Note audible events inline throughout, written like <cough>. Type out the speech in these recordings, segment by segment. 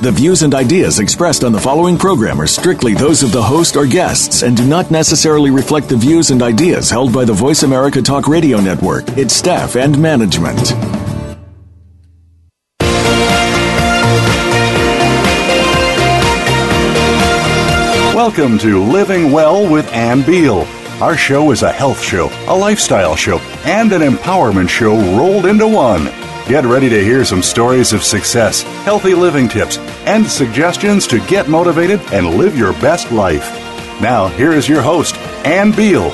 The views and ideas expressed on the following program are strictly those of the host or guests and do not necessarily reflect the views and ideas held by the Voice America Talk Radio Network, its staff, and management. Welcome to Living Well with Ann Beal. Our show is a health show, a lifestyle show, and an empowerment show rolled into one. Get ready to hear some stories of success, healthy living tips, and suggestions to get motivated and live your best life. Now, here is your host, Ann Beal.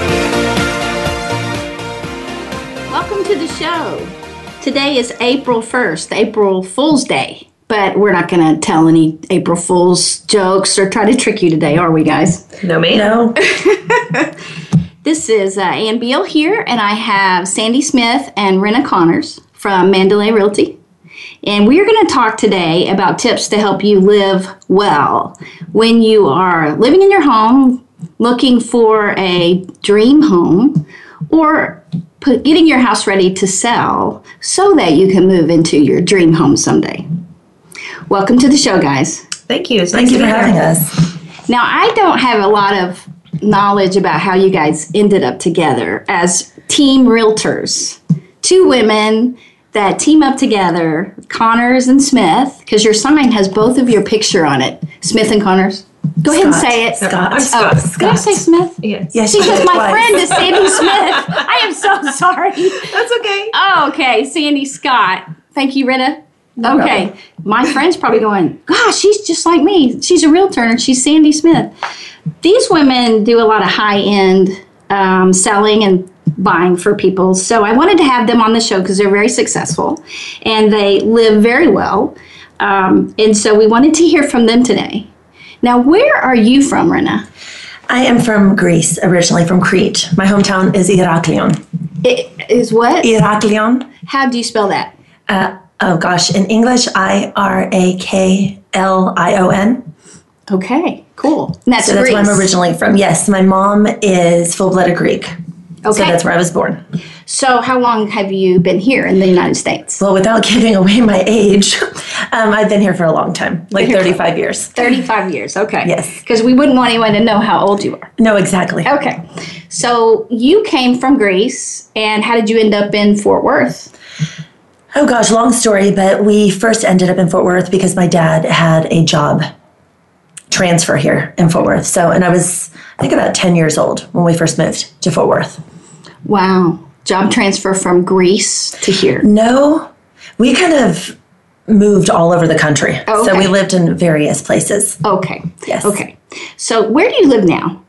Welcome to the show. Today is April 1st, April Fool's Day. But we're not going to tell any April Fool's jokes or try to trick you today, are we, guys? No, ma'am. No. <laughs> This is uh, Ann Beal here, and I have Sandy Smith and Rena Connors from Mandalay Realty. And we are going to talk today about tips to help you live well when you are living in your home, looking for a dream home, or put, getting your house ready to sell so that you can move into your dream home someday. Welcome to the show, guys. Thank you. It's Thank nice you for having here. us. Now, I don't have a lot of knowledge about how you guys ended up together as team realtors. Two women that team up together, Connors and Smith, because your sign has both of your picture on it. Smith and Connors. Go ahead and say it. Scott. I'm Oh, Scott. did I say Smith? Yes. Yes, See, you because my twice. friend is <laughs> Sandy Smith. I am so <laughs> sorry. That's okay. Oh, okay. Sandy Scott. Thank you, Rita. okay. My friend's probably going, gosh, she's just like me. She's a realtor and she's Sandy Smith. These women do a lot of high end um, selling and buying for people. So I wanted to have them on the show because they're very successful and they live very well. Um, and so we wanted to hear from them today. Now, where are you from, Rena? I am from Greece, originally from Crete. My hometown is Iraklion. It is what? Iraklion. How do you spell that? Uh, oh gosh, in English, I R A K L I O N. Okay, cool. And that's So that's where I'm originally from. Yes, my mom is full blooded Greek. So Okay. that's where I was born. So, how long have you been here in the United States? Well, without <laughs> giving away my age, um, I've been here for a long time, like 35 years. 35 years. Okay. Yes. Because we wouldn't want anyone to know how old you are. No, exactly. Okay. So, you came from Greece, and how did you end up in Fort Worth? Oh gosh, long story, but we first ended up in Fort Worth because my dad had a job transfer here in Fort Worth. So, and I was, I think, about 10 years old when we first moved to Fort Worth. Wow. Job transfer from Greece to here. No, we kind of moved all over the country. Oh, So we lived in various places. Okay. Yes. Okay. So, where do you live now?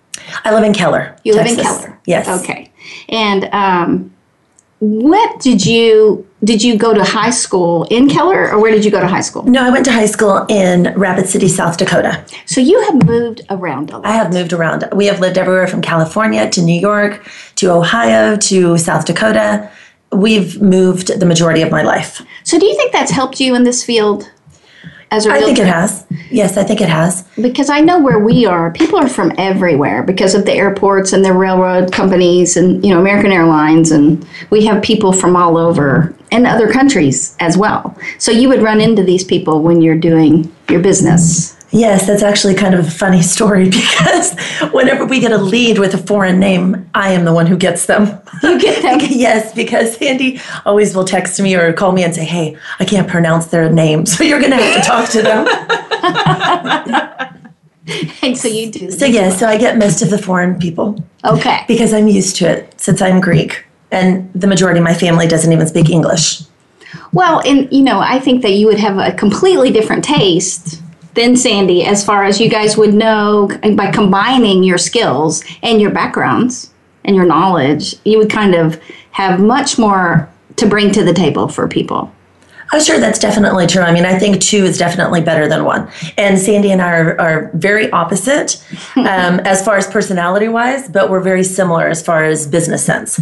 I live in Keller. You live in Keller. Yes. Okay. And um, what did you did you go to high school in Keller, or where did you go to high school? No, I went to high school in Rapid City, South Dakota. So you have moved around a lot. I have moved around. We have lived everywhere from California to New York to Ohio to South Dakota. We've moved the majority of my life. So do you think that's helped you in this field as a I think it has. Yes, I think it has. Because I know where we are, people are from everywhere because of the airports and the railroad companies and you know American Airlines and we have people from all over and other countries as well. So you would run into these people when you're doing your business. Yes, that's actually kind of a funny <laughs> story because whenever we get a lead with a foreign name, I am the one who gets them. You get <laughs> them. yes, because Sandy always will text me or call me and say, "Hey, I can't pronounce their name, <laughs> so you're going to have to talk to them." And so you do. so yes, so I get most of the foreign people Okay. because I'm used to it since I'm Greek, and the majority of my family doesn't even speak English. Well, and you know, I think that you would have a completely different taste than Sandy as far as you guys would know by combining your skills and your backgrounds and your knowledge, you would kind of have much more to bring to the table for people. Oh, sure, that's definitely true. I mean, I think two is definitely better than one. And Sandy and I are, are very opposite <laughs> um, as far as personality wise, but we're very similar as far as business sense.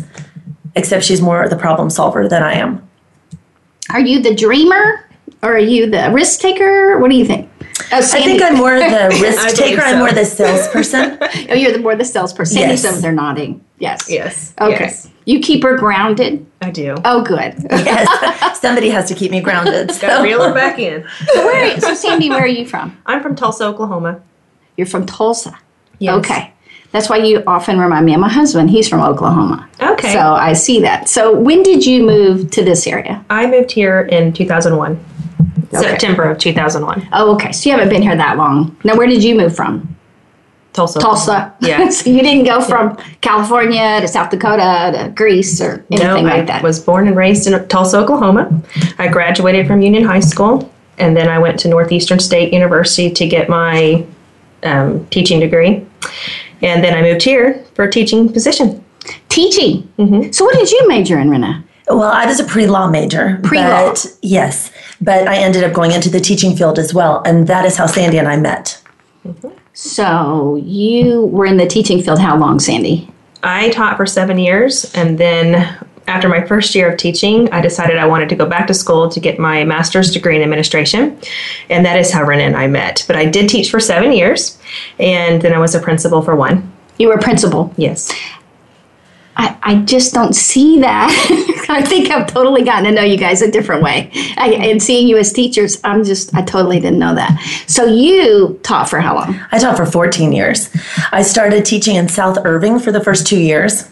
Except she's more the problem solver than I am. Are you the dreamer or are you the risk taker? What do you think? Oh, I think I'm more the <laughs> risk believe taker. I'm more the salesperson. <laughs> Oh, you're the more the salesperson. Sandy's over there nodding. Yes. Yes. Okay. Yes, You keep her grounded. I do. Oh, good. <laughs> yes, somebody has to keep me grounded. Got to So. reel her back in. so, where, so, Sandy, where are you from? I'm from Tulsa, Oklahoma. You're from Tulsa. Yes. Okay. That's why you often remind me of my husband. He's from Oklahoma. Okay. So I see that. So when did you move to this area? I moved here in 2001, September of 2001. Oh, okay. So you haven't been here that long. Now, where did you move from? Tulsa. Tulsa. Yeah. <laughs> so you didn't go from California to South Dakota to Greece or anything No, like that. I was born and raised in Tulsa, Oklahoma. I graduated from Union High School, and then I went to Northeastern State University to get my um, teaching degree. And then I moved here for a teaching position. Teaching. Mm-hmm. So what did you major in, Rena? Well, I was a pre-law major. Pre-law. Yes, but I ended up going into the teaching field as well, and that is how Sandy and I met. So you were in the teaching field how long, Sandy? I taught for seven years, and then after my first year of teaching, I decided I wanted to go back to school to get my master's degree in administration, and that is how Rena and I met. But I did teach for seven years, and then I was a principal for one. You were a principal. Yes. I, I just don't see that. <laughs> I think I've totally gotten to know you guys a different way. I, and seeing you as teachers, I'm just, I totally didn't know that. So you taught for how long? I taught for 14 years. I started teaching in South Irving for the first two years.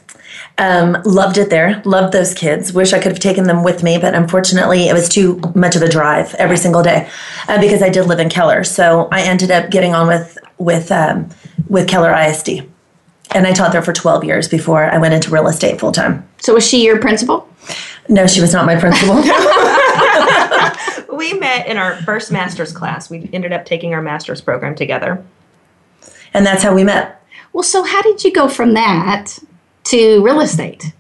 Um, loved it there. Loved those kids. Wish I could have taken them with me, but unfortunately, it was too much of a drive every single day uh, because I did live in Keller. So I ended up getting on with with um, with Keller ISD, and I taught there for 12 years before I went into real estate full time. So was she your principal? No, she was not my principal. <laughs> <laughs> We met in our first master's class. We ended up taking our master's program together. and that's how we met. Well, so how did you go from that to real estate?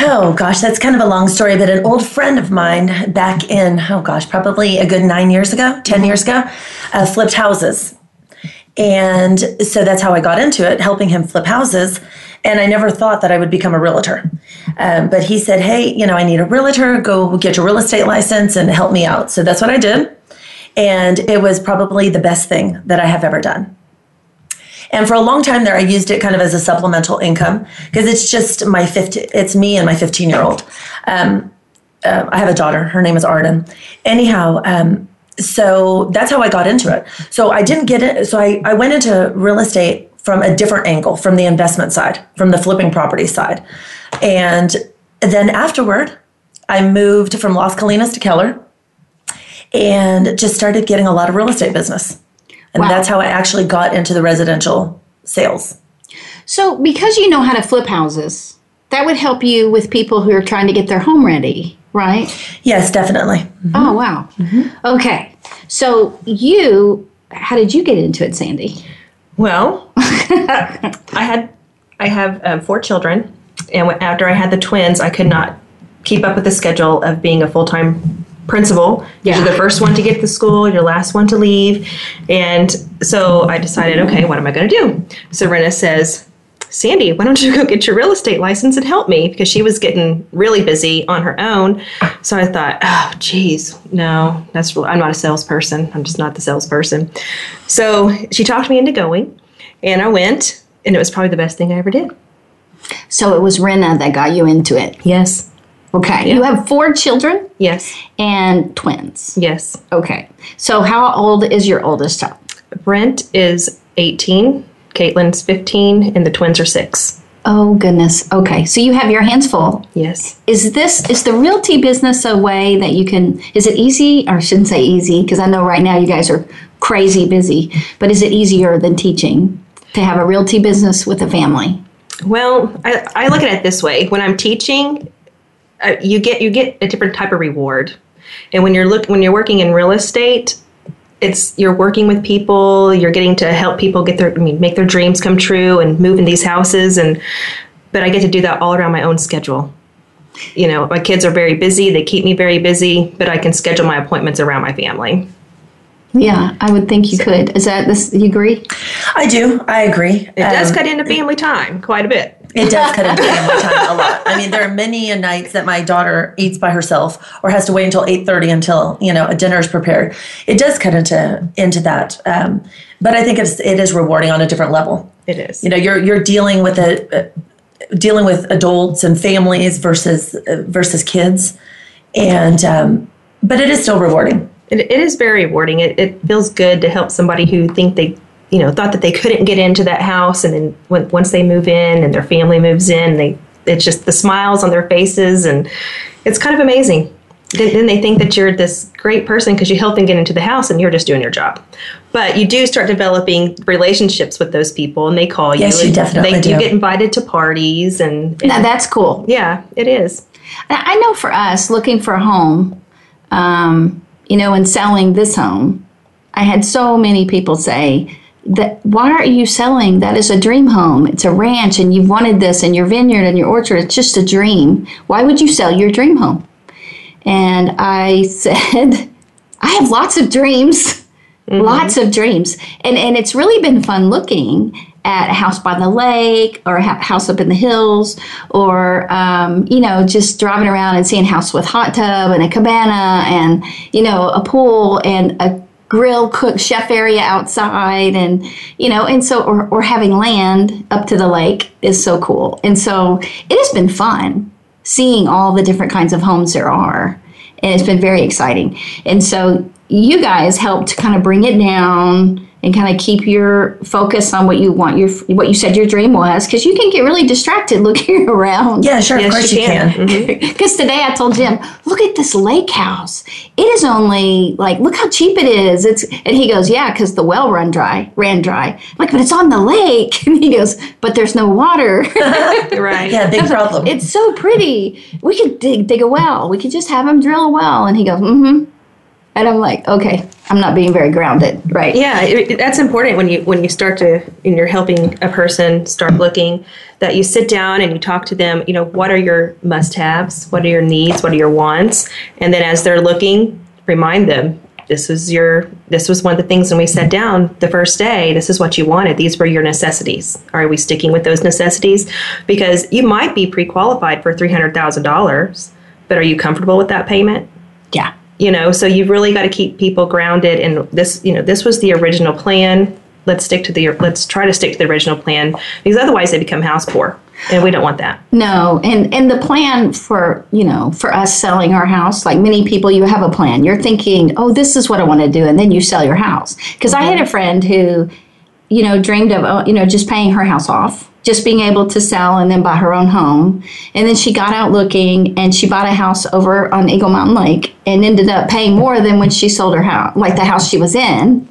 Oh gosh, that's kind of a long story, but an old friend of mine back in, oh gosh, probably a good nine years ago, 10 years ago, uh, flipped houses. And so that's how I got into it, helping him flip houses. And I never thought that I would become a realtor. Um, but he said, hey, you know, I need a realtor, go get your real estate license and help me out. So that's what I did. And it was probably the best thing that I have ever done. And for a long time there, I used it kind of as a supplemental income because it's just my 50, it's me and my 15 year old. Um, uh, I have a daughter. Her name is Arden. Anyhow, um, so that's how I got into it. So I didn't get it. So I, I went into real estate from a different angle, from the investment side, from the flipping property side. And then afterward, I moved from Las Colinas to Keller and just started getting a lot of real estate business. And Wow. that's how I actually got into the residential sales. So because you know how to flip houses, that would help you with people who are trying to get their home ready, right? Yes, definitely. Oh, wow. Okay. So you, how did you get into it, Sandy? Well, <laughs> I had I have um, four children, and after I had the twins, I could not keep up with the schedule of being a full time principal. Yeah. You're the first one to get to school, you're last one to leave, and so I decided, okay, what am I going to do? So Rena says. Sandy, why don't you go get your real estate license and help me? Because she was getting really busy on her own. So I thought, oh, geez, no, that's I'm not a salesperson. I'm just not the salesperson. So she talked me into going, and I went, and it was probably the best thing I ever did. So it was Rena that got you into it. Yes, Okay. You have four children yes, and twins. yes. Okay. So how old is your oldest child? Brent is 18, Caitlin's 15, and the twins are six. Oh goodness. Okay. So you have your hands full. Yes. Is this is the realty business a way that you can is it easy or I shouldn't say easy because I know right now you guys are crazy busy, but is it easier than teaching to have a realty business with a family? Well, I, I look at it this way: when I'm teaching, uh, you get you get a different type of reward, and when you're look when you're working in real estate, it's you're working with people, you're getting to help people get their I mean make their dreams come true and move in these houses, and but I get to do that all around my own schedule. You know, my kids are very busy; they keep me very busy, but I can schedule my appointments around my family. Yeah, I would think you could. Is that this? You agree? I do. I agree. It does Um, cut into family time quite a bit. It does cut into <laughs> family time a lot. I mean, there are many a nights that my daughter eats by herself or has to wait until eight thirty until you know a dinner is prepared. It does cut into into that, um, but I think it's it is rewarding on a different level. It is. You know, you're you're dealing with a, uh, dealing with adults and families versus uh, versus kids, and um, but it is still rewarding. It, it is very rewarding. It, it feels good to help somebody who think they, you know, thought that they couldn't get into that house, and then when, once they move in and their family moves in, they it's just the smiles on their faces, and it's kind of amazing. Then, then they think that you're this great person because you help them get into the house, and you're just doing your job. But you do start developing relationships with those people, and they call you. Yes, you and definitely they, do. You get invited to parties, and, Now, that's cool. yeah, it is. I know for us, looking for a home, um, you know, in selling this home, I had so many people say that why are you selling? That is a dream home. It's a ranch, and you've wanted this, and your vineyard and your orchard. It's just a dream. Why would you sell your dream home? And I <laughs> said, I have lots of dreams, mm-hmm. lots of dreams, and and it's really been fun looking at a house by the lake or a house up in the hills, or um, you know just driving around and seeing a house with hot tub and a cabana and you know a pool and a grill cook chef area outside and you know and so or, or having land up to the lake is so cool and so it has been fun seeing all the different kinds of homes there are. And it's been very exciting. And so you guys helped kind of bring it down and kind of keep your focus on what you want your what you said your dream was because you can get really distracted <laughs> looking around. Yeah, sure, Yes, of course you you can. can. <laughs> Because today I told Jim, look at this lake house. It is only like, look how cheap it is. It's and he goes, yeah, because the well run dry, ran dry. I'm like, but it's on the lake. <laughs> And he goes, but there's no water. Right. Yeah, big problem. it's so pretty. We could dig dig a well. We could just have him drill a well. And he goes, mm-hmm. And I'm like, okay, I'm not being very grounded, right? Yeah, it, it- that's important when you when you start to and you're helping a person start looking that you sit down and you talk to them. You know, what are your must-haves? What are your needs? What are your wants? And then as they're looking, remind them this was your this was one of the things when we sat down the first day. This is what you wanted. These were your necessities. Are we sticking with those necessities? Because you might be pre-qualified for three hundred thousand dollars, but are you comfortable with that payment? Yeah. You know so you've really got to keep people grounded and this you know this was the original plan let's stick to the let's try to stick to the original plan because otherwise they become house poor and we don't want that No, and and the plan for you know for us selling our house, like many people, you have a plan. You're thinking, oh, this is what I want to do, and then you sell your house. Because I had mm-hmm. a friend who, you know, dreamed of uh, you know just paying her house off, just being able to sell and then buy her own home, and then she got out looking and she bought a house over on Eagle Mountain Lake and ended up paying more than when she sold her house, like the house she was in.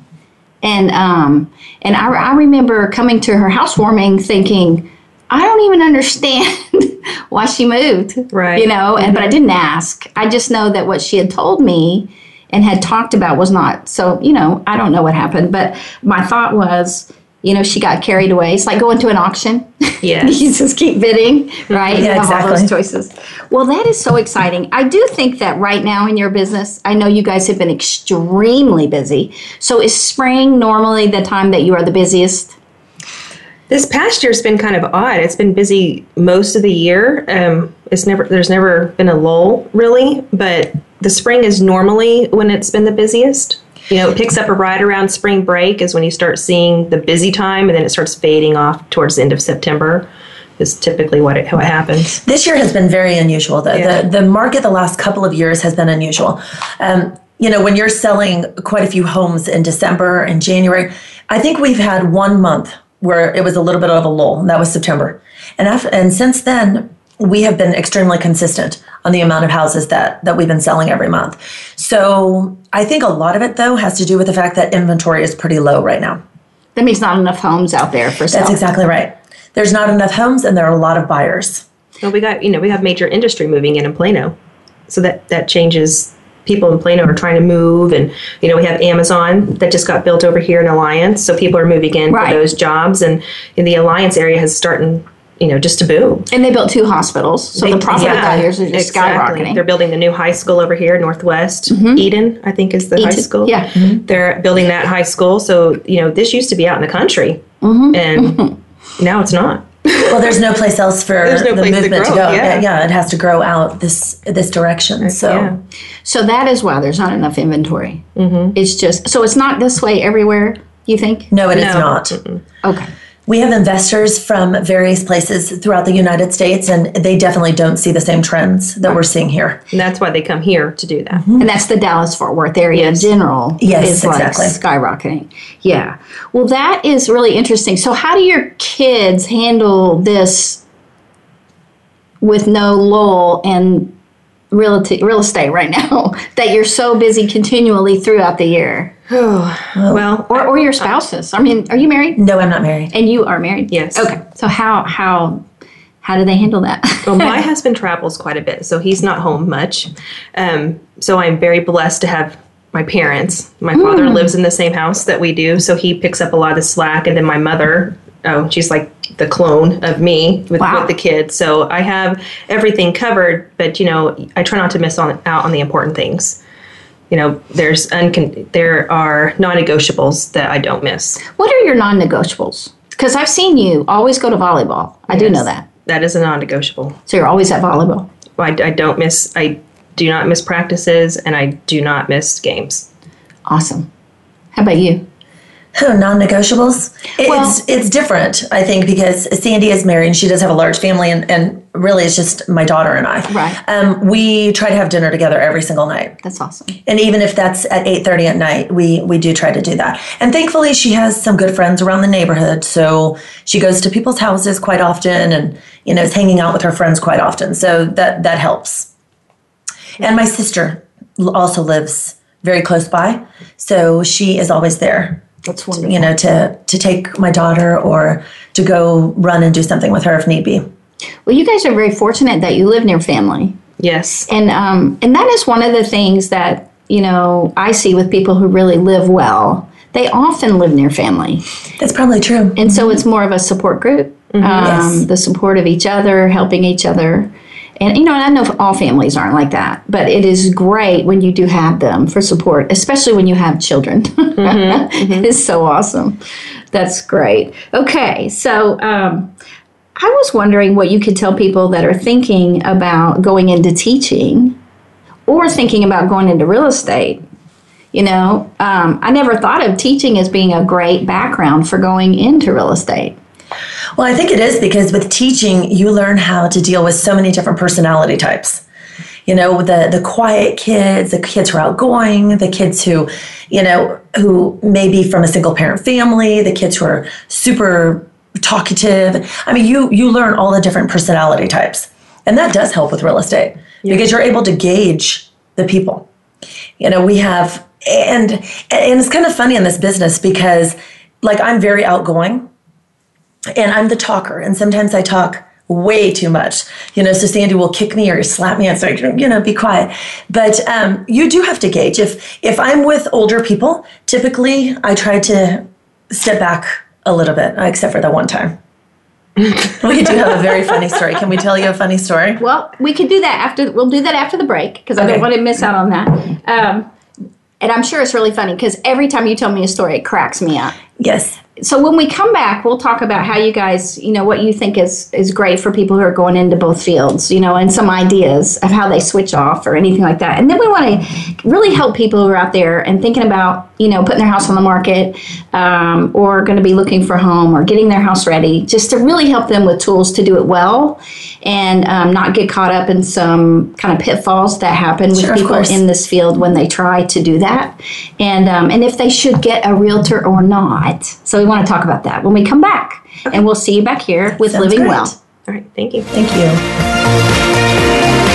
And um, and I, I remember coming to her housewarming thinking, I don't even understand <laughs> why she moved. Right. You know, and but I didn't ask. I just know that what she had told me and had talked about was not so, you know, I don't know what happened, but my thought was, you know, she got carried away. It's like going to an auction. <laughs> Yeah. you just keep bidding, right? Yeah, have all those choices. Well, that is so exciting. I do think that right now in your business, I know you guys have been extremely busy. So is spring normally the time that you are the busiest? this past year's been kind of odd it's been busy most of the year um, it's never there's never been a lull really but the spring is normally when it's been the busiest you know it picks up right around spring break is when you start seeing the busy time and then it starts fading off towards the end of september is typically what it, it happens This year has been very unusual. The, Yeah. the, the market the last couple of years has been unusual. Um, you know, when you're selling quite a few homes in December and January, I think we've had one month where it was a little bit of a lull, and that was September. And after, and since then, we have been extremely consistent on the amount of houses that that we've been selling every month. So I think a lot of it though has to do with the fact that inventory is pretty low right now. That means not enough homes out there for sale. That's exactly right. There's not enough homes, and there are a lot of buyers. well we got you know we have major industry moving in in plano so that that changes people in plano are trying to move and you know we have amazon that just got built over here in alliance so people are moving in Right. for those jobs and in the alliance area has starting you know, just to boom. And they built two hospitals, so the profit of that years is just exactly. skyrocketing. They're building the new high school over here, Northwest mm-hmm. Eaton, I think is the high school. yeah. Mm-hmm. They're building that high school. So, you know, this used to be out in the country mm-hmm. and now it's not. Well, there's no place else for no the place to movement to, go. yeah. yeah, it has to grow out this this direction. So Yeah. So that is why there's not enough inventory. Mm-hmm. It's just so it's not this way everywhere. You think? no, it is No. not. Okay. We have investors from various places throughout the United States, and they definitely don't see the same trends that we're seeing here. And that's why they come here to do that. Mm-hmm. And that's the Dallas Fort Worth area in general. Yes, is like skyrocketing. Yeah. Well, that is really interesting. So, how do your kids handle this with no lull and real, real estate right now <laughs> that you're so busy continually throughout the year? <sighs> Well, Or, or your spouses? I mean, are you married? No, I'm not married. And you are married? Yes. Okay. So, how, how, how do they handle that? <laughs> well, my <laughs> husband travels quite a bit, so he's not home much. Um, so I'm very blessed to have my parents. My father lives in the same house that we do, so he picks up a lot of slack. And then my mother, oh, she's like the clone of me with, Wow. with the kids. So I have everything covered, but you know, I try not to miss on, out on the important things. You know, there's uncon- there are non-negotiables that I don't miss. what are your non negotiables? Because I've seen you always go to volleyball. I do know that. That is a non-negotiable. So, you're always at volleyball. I, I don't miss. I do not miss practices, and I do not miss games. Awesome. How about you? Oh, non-negotiables. It- Well- it's it's different, I think, because Sandy is married and she does have a large family, and, and really it's just my daughter and I. Right. Um, we try to have dinner together every single night, That's awesome. and even if that's at eight thirty at night, we we do try to do that. And thankfully, she has some good friends around the neighborhood, so she goes to people's houses quite often, and you know is hanging out with her friends quite often. So that that helps. And my sister also lives very close by, so she is always there That's wonderful. you know, to to take my daughter or to go run and do something with her if need be. Well, you guys are very fortunate that you live near family, Yes. and um, and that is one of the things that you know I see with people who really live well. They often live near family, That's probably true. and so it's more of a support group. Um, Yes. The support of each other, helping each other. And you know, and I know all families aren't like that, but it is great when you do have them for support, especially when you have children. <laughs> it is so awesome. That's great. Okay, so um, I was wondering what you could tell people that are thinking about going into teaching or thinking about going into real estate. You know, um, I never thought of teaching as being a great background for going into real estate. Well, I think it is because with teaching, you learn how to deal with so many different personality types. You know, the the quiet kids, the kids who are outgoing, the kids who, you know, who may be from a single parent family, the kids who are super talkative. I mean, you you learn all the different personality types. And that does help with real estate because you're able to gauge the people. You know, we have and and it's kind of funny in this business because like I'm very outgoing and I'm the talker, and sometimes I talk way too much. You know, so Sandy will kick me or slap me and say, you know, be quiet. But um, you do have to gauge. If if I'm with older people, typically I try to step back a little bit, except for that one time. <laughs> we do have a very funny story. Can we tell you a funny story? Well, we could do that after. We'll do that after the break because I don't want to miss out on that. Um, and I'm sure it's really funny because every time you tell me a story, it cracks me up. Yes. So when we come back, we'll talk about how you guys, you know, what you think is is great for people who are going into both fields, you know, and some ideas of how they switch off or anything like that. And then we want to really help people who are out there and thinking about, you know, putting their house on the market um, or going to be looking for a home or getting their house ready, just to really help them with tools to do it well and um, not get caught up in some kind of pitfalls that happen with Sure, people in this field when they try to do that, and um, and if they should get a realtor or not. So we want to talk about that when we come back, and we'll see you back here with Sounds Living great. Well. All right. Thank you. Thank you.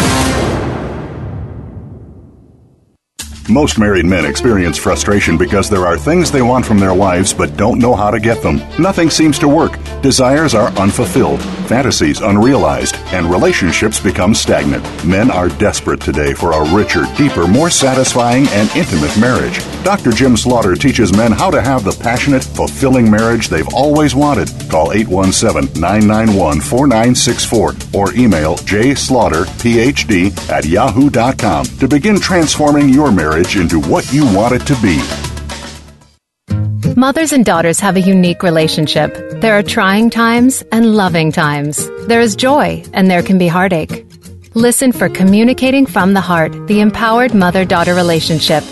Most married men experience frustration because there are things they want from their wives but don't know how to get them. Nothing seems to work. Desires are unfulfilled, fantasies unrealized, and relationships become stagnant. Men are desperate today for a richer, deeper, more satisfying, and intimate marriage. Dr. Jim Slaughter teaches men how to have the passionate, fulfilling marriage they've always wanted. Call 817 991 4964 or email jslaughterphd at yahoo.com to begin transforming your marriage into what you want it to be. Mothers and daughters have a unique relationship. There are trying times and loving times. There is joy and there can be heartache. Listen for Communicating from the Heart, the empowered mother daughter relationship.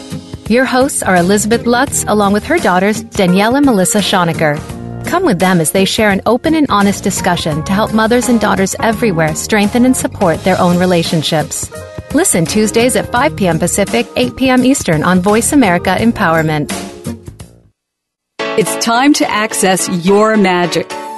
Your hosts are Elizabeth Lutz along with her daughters, Danielle and Melissa Schonecker. Come with them as they share an open and honest discussion to help mothers and daughters everywhere strengthen and support their own relationships. Listen Tuesdays at 5 p.m. Pacific, 8 p.m. Eastern on Voice America Empowerment. It's time to access your magic.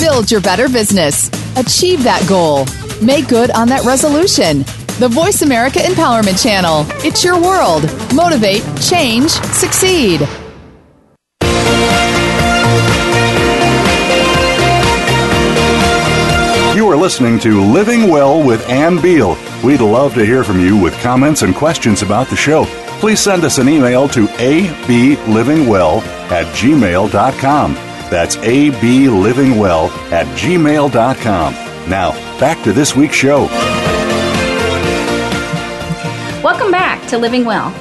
Build your better business. Achieve that goal. Make good on that resolution. The Voice America Empowerment Channel. It's your world. Motivate, change, succeed. You are listening to Living Well with Ann Beal. We'd love to hear from you with comments and questions about the show. Please send us an email to ablivingwell at gmail.com. That's ablivingwell at gmail.com. Now, back to this week's show. Welcome back to Living Well.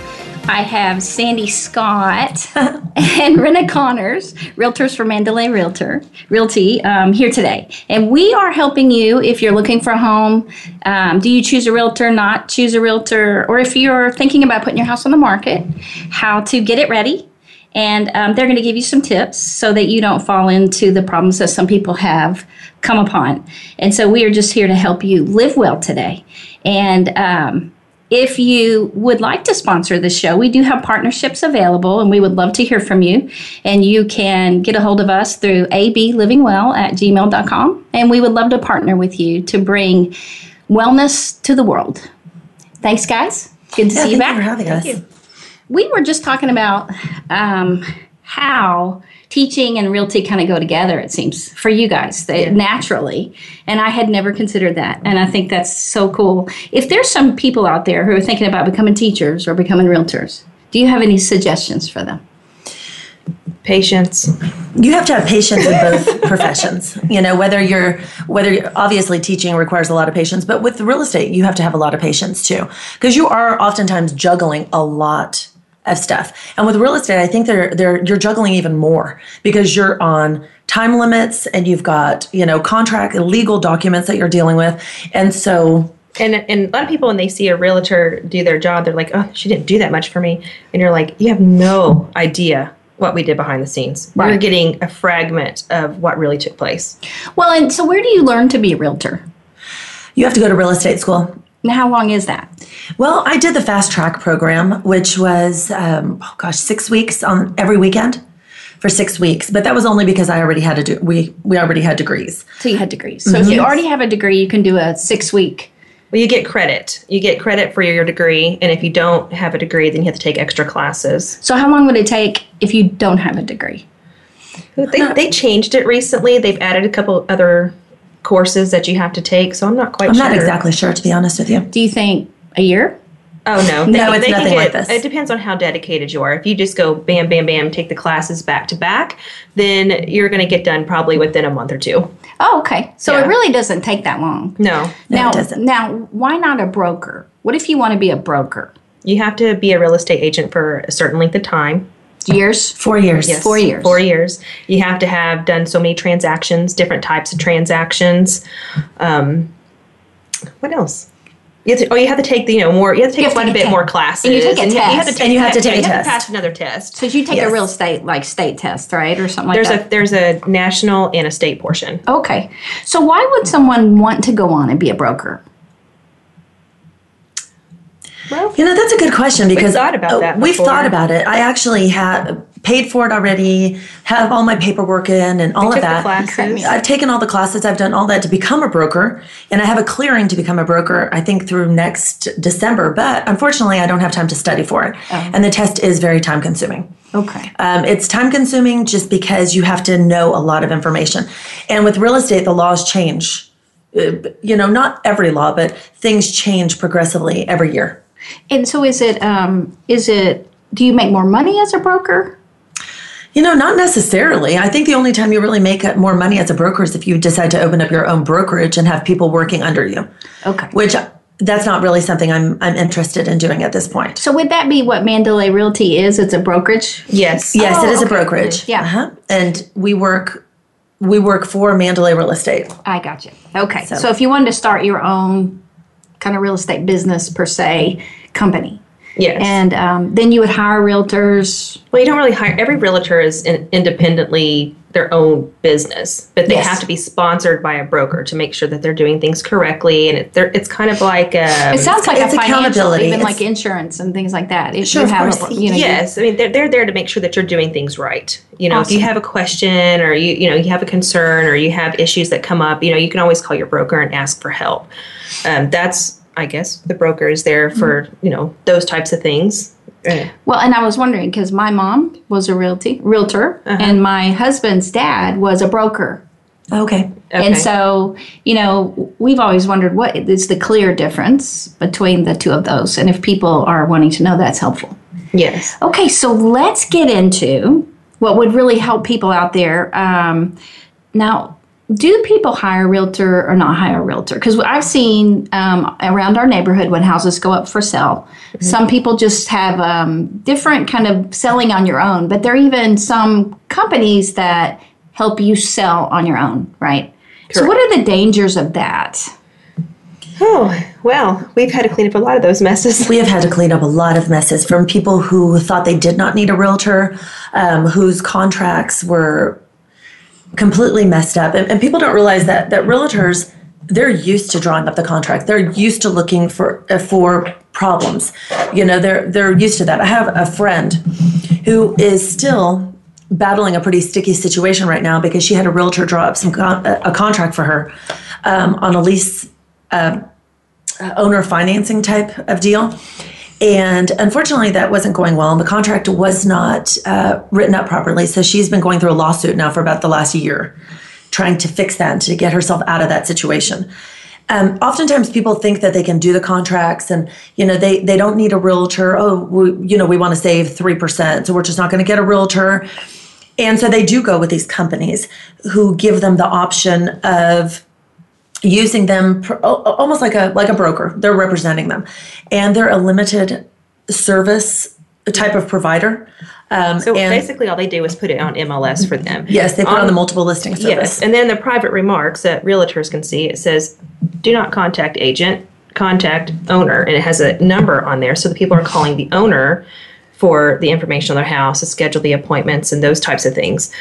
I have Sandy Scott <laughs> and Rena Connors, realtors for Mandalay Realtor Realty, um, here today, and we are helping you if you're looking for a home. Um, do you choose a realtor? Not choose a realtor, or if you're thinking about putting your house on the market, how to get it ready. And um, they're going to give you some tips so that you don't fall into the problems that some people have come upon. And so we are just here to help you live well today. And um, if you would like to sponsor the show, we do have partnerships available and we would love to hear from you. And you can get a hold of us through ablivingwell at gmail.com. And we would love to partner with you to bring wellness to the world. Thanks, guys. Good to Yeah, see you thank back. you for having us. We were just talking about um, how teaching and realty kind of go together, it seems, for you guys they, naturally. And I had never considered that. And I think that's so cool. If there's some people out there who are thinking about becoming teachers or becoming realtors, do you have any suggestions for them? Patience. You have to have patience in both <laughs> professions. You know, whether you're whether you're, obviously teaching requires a lot of patience, but with real estate, you have to have a lot of patience too, because you are oftentimes juggling a lot of stuff. And with real estate, I think they're they're you're juggling even more because you're on time limits and you've got you know contract legal documents that you're dealing with, and so And, and a lot of people, when they see a realtor do their job, they're like, oh, she didn't do that much for me. And you're like, you have no idea what we did behind the scenes. You're getting a fragment of what really took place. Well, and so where do you learn to be a realtor? you have to go to real estate school. And how long is that? Well, I did the fast track program, which was, um, oh gosh, six weeks on every weekend for six weeks. But that was only because I already had to do, we, we already had degrees. So you had degrees. So if you already have a degree, you can do a six week Well, you get credit. You get credit for your degree, and if you don't have a degree, then you have to take extra classes. So how long would it take if you don't have a degree? They, they changed it recently. They've added a couple other courses that you have to take, so I'm not quite I'm sure. not exactly sure, to be honest with you. Do you think a year? Oh no, No, it's can nothing like this. It depends on how dedicated you are. If you just go bam, bam, bam, take the classes back to back, then you're going to get done probably within a month or two. Oh, okay. So Yeah. it really doesn't take that long. No, No, now, it doesn't. now, why not a broker? What if you want to be a broker? you have to be a real estate agent for a certain length of time. Years? Four years. Yes, Four years. Four years. You have to have done so many transactions, different types of transactions. Um, what else? You have to, oh, you have to take the you know more. You have to take have to quite a bit a more classes. And you take a you have test. to And you have to take a you have test. to pass another test. So you take Yes. a real estate, like state test, right? Or something like that. There's a there's a national and a state portion. Okay. So why would someone want to go on and be a broker? Well, You know, that's a good question because we've thought about uh, that We've thought about it. I actually have paid for it already, have all my paperwork in and all took of that. classes. I've taken all the classes, I've done all that to become a broker, and I have a clearing to become a broker, I think, through next December. But unfortunately, I don't have time to study for it. Oh. And the test is very time consuming. Okay. Um, it's time consuming just because you have to know a lot of information. And with real estate, the laws change. Uh, you know, not every law, but things change progressively every year. And so is it, um, is it, do you make more money as a broker? You know, not necessarily. I think the only time you really make more money as a broker is if you decide to open up your own brokerage and have people working under you. Okay. Which that's not really something I'm I'm interested in doing at this point. So would that be what Mandalay Realty is? It's a brokerage? yes. Yes, it is a brokerage. Yeah. Uh-huh. And we work we work for Mandalay Real Estate. I got you. Okay. So, So- if you wanted to start your own kind of real estate business per se company, Yes. and um, then you would hire realtors. Well, you don't really hire every realtor is in, independently their own business, but they Yes. have to be sponsored by a broker to make sure that they're doing things correctly. And it, they're, it's kind of like um, It sounds like it's a accountability. even It's- like insurance and things like that. If Sure, you have. A, you know, yes. I mean, they're, they're there to make sure that you're doing things right. You know, if you have a question or you you know you have a concern or you have issues that come up, you know, you can always call your broker and ask for help. Um, that's I guess the broker is there for Mm-hmm. you know those types of things. Well, and I was wondering because my mom was a realty realtor, Uh-huh. and my husband's dad was a broker. Okay. And so, you know, we've always wondered what is the clear difference between the two of those. And if people are wanting to know, that's helpful. yes. Okay, so let's get into what would really help people out there. Um, now, do people hire a realtor or not hire a realtor? Because I've seen um, around our neighborhood when houses go up for sale, some people just have um, different kind of selling on your own, but there are even some companies that help you sell on your own, right? So, what are the dangers of that? Oh well, we've had to clean up a lot of those messes. We have had to clean up a lot of messes from people who thought they did not need a realtor, um, whose contracts were completely messed up. And, and people don't realize that that realtors they're used to drawing up the contract. They're used to looking for uh, for problems. You know, they're they're used to that. I have a friend who is still battling a pretty sticky situation right now because she had a realtor draw up some con- a a contract for her um, on a lease owner financing type of deal. And unfortunately, that wasn't going well, and the contract was not uh, written up properly. So she's been going through a lawsuit now for about the last year, trying to fix that and to get herself out of that situation. Um, oftentimes, people think that they can do the contracts, and you know they they don't need a realtor. Oh, we, you know we want to save three percent, so we're just not going to get a realtor. And so they do go with these companies who give them the option of using them pr- almost like a like a broker. They're representing them, and they're a limited service type of provider. Um, So basically, all they do is put it on MLS for them. yes, they put on the multiple listing service. Yes, and then the private remarks that realtors can see, it says, "Do not contact agent, contact owner," and it has a number on there, so the people are calling the owner for the information on their house, to schedule the appointments, and those types of things.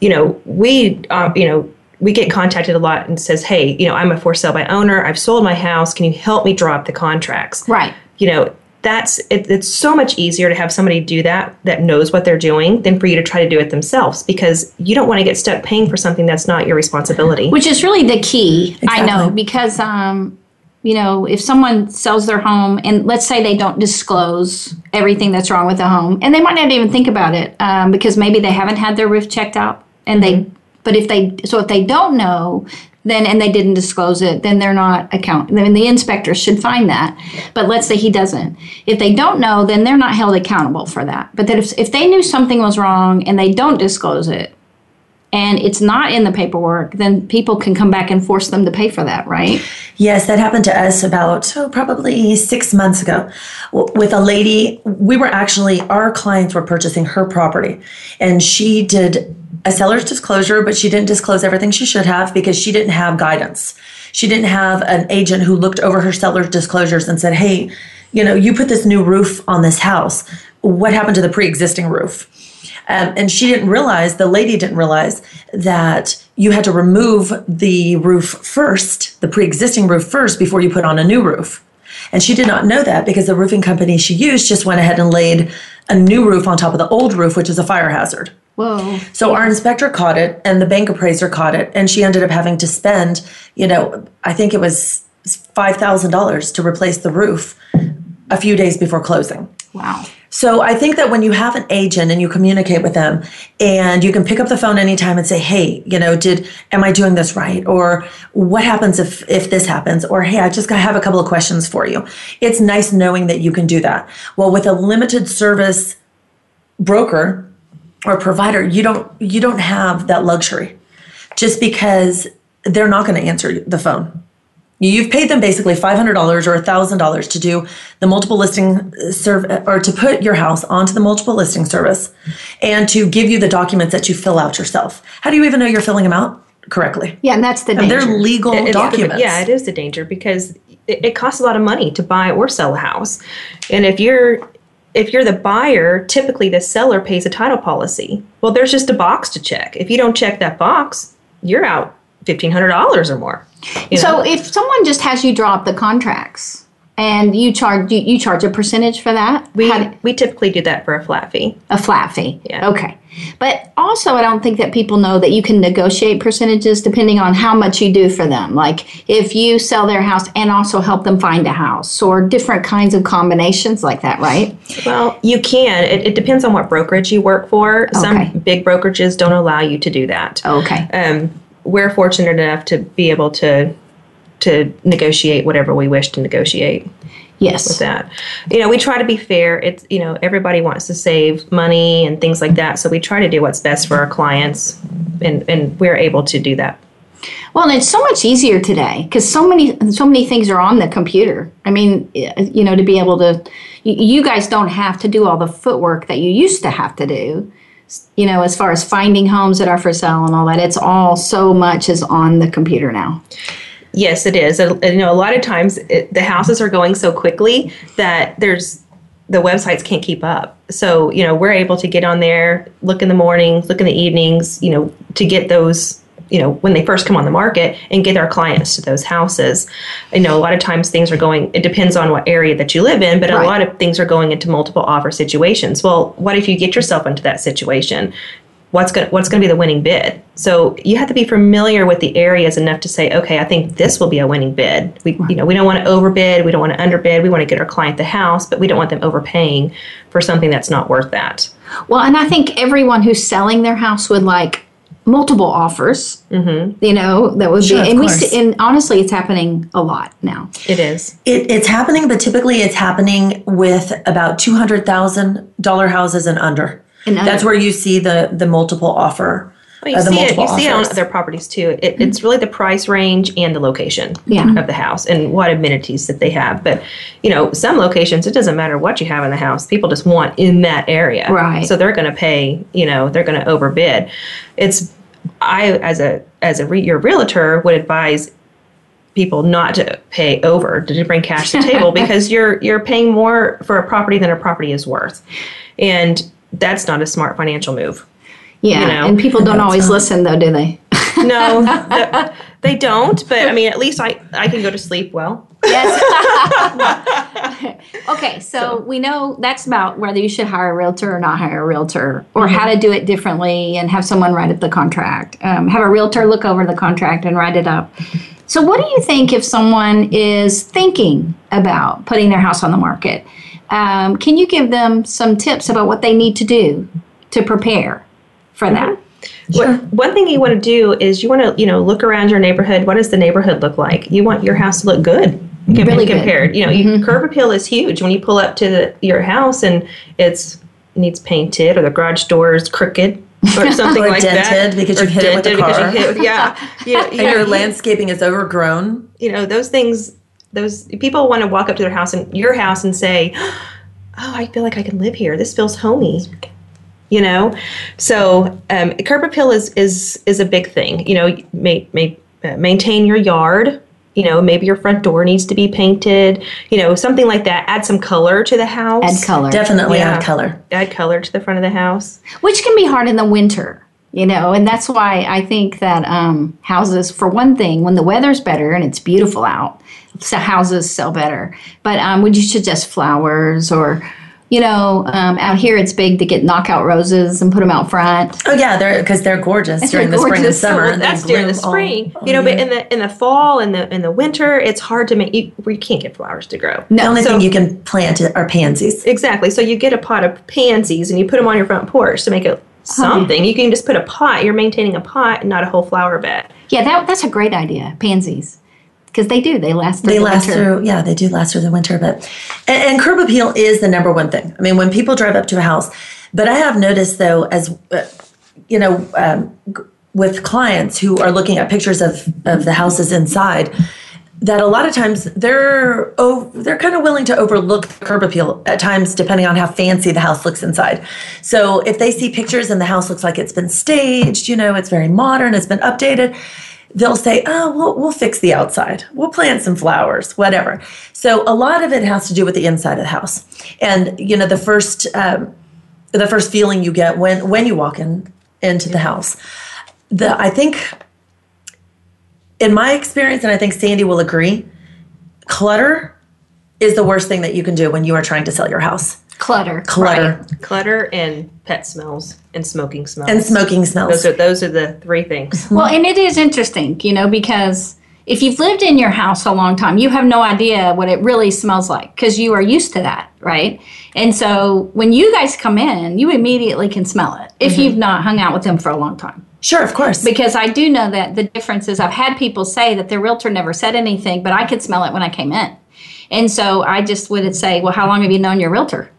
You know, we, uh, you know. We get contacted a lot and says, "Hey, you know, I'm a for sale by owner. I've sold my house. Can you help me draw up the contracts?" Right. you know that's it, it's so much easier to have somebody do that that knows what they're doing than for you to try to do it themselves because you don't want to get stuck paying for something that's not your responsibility which is really the key i know because um you know, if someone sells their home and let's say they don't disclose everything that's wrong with the home, and they might not even think about it um, because maybe they haven't had their roof checked out, and they, but if they, so if they don't know, then and they didn't disclose it, then they're not account. Then the inspector should find that. But let's say he doesn't. If they don't know, then they're not held accountable for that. But that if if they knew something was wrong and they don't disclose it, and it's not in the paperwork, then people can come back and force them to pay for that, right? Yes, that happened to us about oh, probably six months ago with a lady. We were actually, our clients were purchasing her property, and she did a seller's disclosure, but she didn't disclose everything she should have because she didn't have guidance. She didn't have an agent who looked over her seller's disclosures and said, hey, you know, you put this new roof on this house. What happened to the pre existing roof? Um, and she didn't realize, the lady didn't realize that you had to remove the roof first, the pre existing roof first, before you put on a new roof. And she did not know that because the roofing company she used just went ahead and laid a new roof on top of the old roof, which is a fire hazard. Whoa. So our inspector caught it and the bank appraiser caught it and she ended up having to spend, you know, I think it was $5,000 to replace the roof a few days before closing. Wow. So I think that when you have an agent and you communicate with them and you can pick up the phone anytime and say, "Hey, you know, did am I doing this right?" or "What happens if if this happens?" or "Hey, I just have a couple of questions for you." It's nice knowing that you can do that. Well, with a limited service broker or provider, you don't you don't have that luxury. Just because they're not going to answer the phone. You've paid them basically $500 or $1,000 to do the multiple listing uh, service uh, or to put your house onto the multiple listing service and to give you the documents that you fill out yourself. How do you even know you're filling them out correctly? Yeah, and that's the And danger. they're legal It- it's the- documents. yeah, it is the danger because it, it costs a lot of money to buy or sell a house, and if you're if you're the buyer, typically the seller pays a title policy. Well, there's just a box to check. If you don't check that box, you're out fifteen hundred dollars or more. You so know? if someone just has you draw up the contracts and you charge you, you charge a percentage for that, we How we typically do that for a flat fee. a flat fee. Yeah. Okay. But also, I don't think that people know that you can negotiate percentages depending on how much you do for them. Like if you sell their house and also help them find a house or different kinds of combinations like that, right? Well, you can. It, it depends on what brokerage you work for. Okay. Some big brokerages don't allow you to do that. Okay. um, we're fortunate enough to be able to to negotiate whatever we wish to negotiate Yes. with that. You know, we try to be fair. It's you know everybody wants to save money and things like that, so we try to do what's best for our clients, and and we're able to do that. Well, and it's so much easier today because so many so many things are on the computer. I mean, you know, to be able to, you, you guys don't have to do all the footwork that you used to have to do. You know, as far as finding homes that are for sale and all that, it's all so much is on the computer now. Yes, it is. And, you know, a lot of times it, the houses are going so quickly that there's the websites can't keep up. So you know, we're able to get on there, look in the mornings, look in the evenings. You know, to get those. You know, when they first come on the market and get our clients to those houses. You know, a lot of times things are going. It depends on what area that you live in, but Right. a lot of things are going into multiple offer situations. Well, what if you get yourself into that situation? what's going what's going to be the winning bid. So you have to be familiar with the areas enough to say, okay, I think this will be a winning bid. We you know we don't want to overbid, we don't want to underbid. We want to get our client the house, but we don't want them overpaying for something that's not worth that. Well, and I think everyone who's selling their house would like multiple offers. Mm-hmm. You know, that would Sure, be, and we course. see, and honestly, it's happening a lot now. It is. It, it's happening, but typically it's happening with about two hundred thousand dollar houses and under. And under. That's where you see the the multiple offer. Well, you uh, see it. multiple You see it on offers. other properties too. It, It's really the price range and the location Yeah. of the house and what amenities that they have. But you know, some locations it doesn't matter what you have in the house. People just want in that area, Right. So they're going to pay. You know, they're going to overbid. It's I as a as a re, your realtor would advise people not to pay over to bring cash to the table <laughs> because you're you're paying more for a property than a property is worth, and that's not a smart financial move. Yeah, You know, and people don't always listen, though, do they? No, <laughs> th- they don't. But I mean, at least I I can go to sleep well. Yes. <laughs> <laughs> okay, so, we know that's about whether you should hire a realtor or not hire a realtor, or how to do it differently and have someone write up the contract. Um, have a realtor look over the contract and write it up. <laughs> So, what do you think if someone is thinking about putting their house on the market? Um, can you give them some tips about what they need to do to prepare for that? What, one thing you want to do is you want to, you know, look around your neighborhood. What does the neighborhood look like? You want your house to look good. Com- Really compared. You know, you, curb appeal is huge. When you pull up to the, your house and it's needs painted or the garage door is crooked or <laughs> something Or like that, dented because or you hit it with a because you car. hit with- yeah, <laughs> you, you And your landscaping is overgrown. you know those things those people want to walk up to their house and your house and say <gasps> oh i feel like i can live here. This feels homey. You know? So um, curb appeal is is is a big thing. You know may, may, uh, maintain your yard you know maybe your front door needs to be painted you know something like that add some color to the house Add color. Definitely Yeah. add color. add color to the front of the house which can be hard in the winter you know and that's why i think that um, houses for one thing when the weather's better and it's beautiful out so houses sell better but um, would you suggest flowers or you know um, out here it's big to get knockout roses and put them out front Oh yeah, they're because they're gorgeous during the spring and summer. Well, and that's during the bloom all- spring all you know but in the in the fall and the in the winter it's hard to make you, you can't get flowers to grow the only so- thing you can plant are pansies. Exactly. So you get a pot of pansies and you put them on your front porch to make it something. You can just put a pot. You're maintaining a pot and not a whole flower bed. yeah that, that's a great idea pansies because they do they last through They the last winter. through, yeah, they do last through the winter. But and, and curb appeal is the number one thing. I mean, when people drive up to a house, but I have noticed though, as uh, you know, um, g- with clients who are looking at pictures of of the houses inside, that a lot of times they're oh, they're kind of willing to overlook the curb appeal at times, depending on how fancy the house looks inside. So if they see pictures and the house looks like it's been staged, you know, it's very modern, it's been updated they'll say, "Oh, we'll we'll fix the outside. We'll plant some flowers, whatever." So a lot of it has to do with the inside of the house, and you know the first um, the first feeling you get when when you walk in into the house. The I think, in my experience, and I think Sandy will agree, clutter is the worst thing that you can do when you are trying to sell your house. clutter Clutter Clutter and pet smells and smoking smells. and smoking smells. Those are those are the three things. Well, and it is interesting, you know, because if you've lived in your house a long time, you have no idea what it really smells like because you are used to that, right? And so when you guys come in, you immediately can smell it if mm-hmm. you've not hung out with them for a long time. sure, of course. Because I do know that the difference is I've had people say that their realtor never said anything, but I could smell it when I came in. And so I just would say, well, how long have you known your realtor?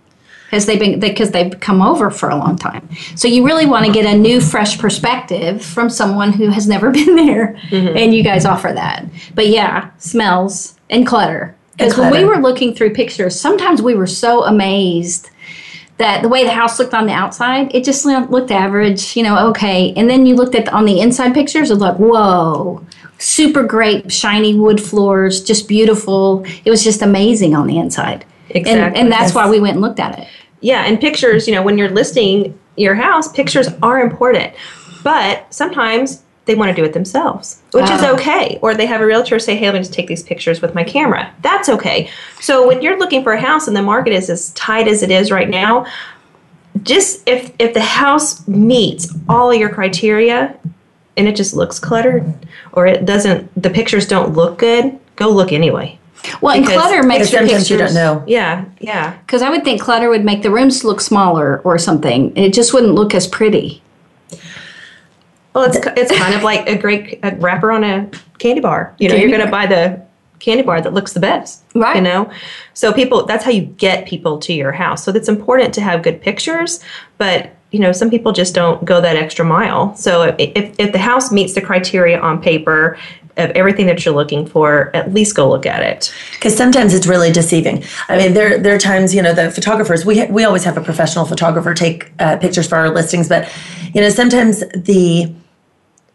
Has they've been because they've come over for a long time. So you really want to get a new, fresh perspective from someone who has never <laughs> been there, mm-hmm. and you guys offer that. But yeah, smells and clutter. Because when we were looking through pictures, sometimes we were so amazed that the way the house looked on the outside, it just looked average, you know, okay. And then you looked at on the inside pictures, it was like, whoa, super great, shiny wood floors, just beautiful. It was just amazing on the inside. Exactly. and that's why we went and looked at it. Yeah, and pictures, you know, when you're listing your house, pictures are important. But sometimes they want to do it themselves, which is Ah. okay. Or they have a realtor say, hey, I'm going to take these pictures with my camera. That's okay. So when you're looking for a house and the market is as tight as it is right now, just if if the house meets all your criteria and it just looks cluttered or it doesn't the pictures don't look good, go look anyway. Well, and clutter makes Because your sometimes you pictures. don't know. Yeah, yeah. Because I would think clutter would make the rooms look smaller or something. It just wouldn't look as pretty. Well, it's it's kind of like a great a wrapper on a candy bar. You know, Candy you're going to buy the candy bar that looks the best. Right. You know, so people that's how you get people to your house. So it's important to have good pictures, but you know, some people just don't go that extra mile. So if if, if the house meets the criteria on paper of everything that you're looking for, at least go look at it. because sometimes it's really deceiving. I mean, there there are times you know the photographers we ha- we always have a professional photographer take uh, pictures for our listings, but you know sometimes the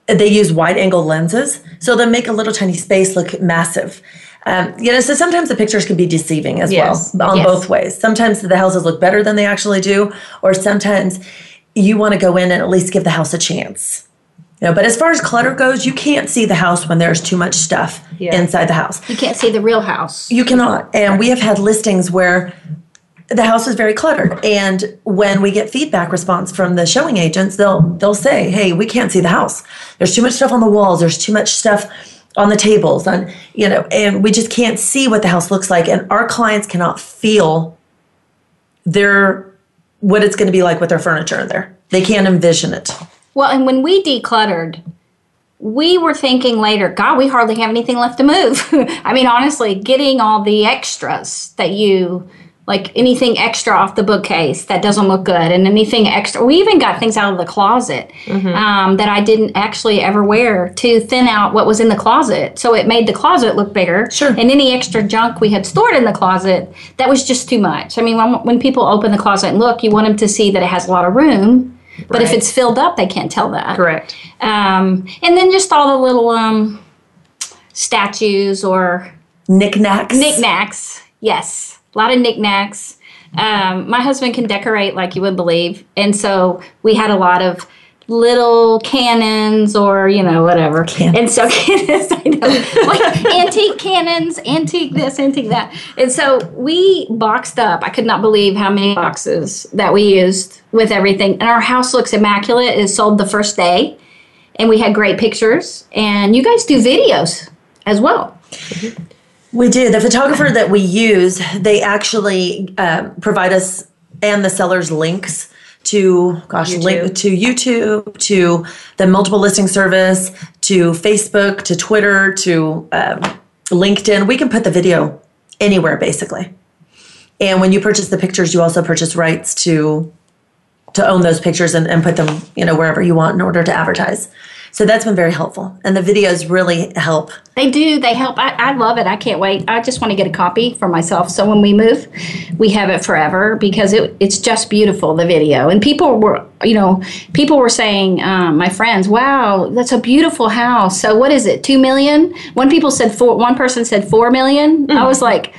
they use wide angle lenses, so they make a little tiny space look massive. Um, you know, so sometimes the pictures can be deceiving as Yes. well on Yes. both ways. Sometimes the houses look better than they actually do, or sometimes you want to go in and at least give the house a chance. Know, but as far as clutter goes, you can't see the house when there's too much stuff Yeah. inside the house. You can't see the real house. You cannot. And we have had listings where the house is very cluttered. And when we get feedback response from the showing agents, they'll they'll say, "Hey, we can't see the house. There's too much stuff on the walls. There's too much stuff on the tables, on you know, and we just can't see what the house looks like, and our clients cannot feel their what it's going to be like with their furniture in there. They can't envision it. Well, and when we decluttered, we were thinking later, God, we hardly have anything left to move. <laughs> I mean, honestly, getting all the extras that you like anything extra off the bookcase that doesn't look good and anything extra we even got things out of the closet um, that i didn't actually ever wear to thin out what was in the closet so it made the closet look bigger Sure. and any extra junk we had stored in the closet that was just too much i mean when, when people open the closet and look you want them to see that it has a lot of room but if it's filled up they can't tell that Correct. um, and then just all the little um, statues or Knickknacks. knickknacks. Yes, a lot of knickknacks. Um, my husband can decorate like you would believe, and so we had a lot of little cannons or you know whatever. And so <laughs> cannons, I know, like antique cannons, antique this, antique that. And so we boxed up. I could not believe how many boxes that we used with everything. And our house looks immaculate. It sold the first day, and we had great pictures. And you guys do videos as well. We do. The photographer that we use, they actually um, provide us and the sellers links to, gosh, link to YouTube, to the multiple listing service, to Facebook, to Twitter, to um, LinkedIn. We can put the video anywhere, basically. And when you purchase the pictures, you also purchase rights to to own those pictures and, and put them, you know, wherever you want in order to advertise. So that's been very helpful. And the videos really help They do. They help. I, I love it. I can't wait. I just want to get a copy for myself. So when we move, we have it forever because it, it's just beautiful, the video. And people were, you know, people were saying, um, my friends, wow, that's a beautiful house. So what is it, two million? One people said four, one person said four million. I was like,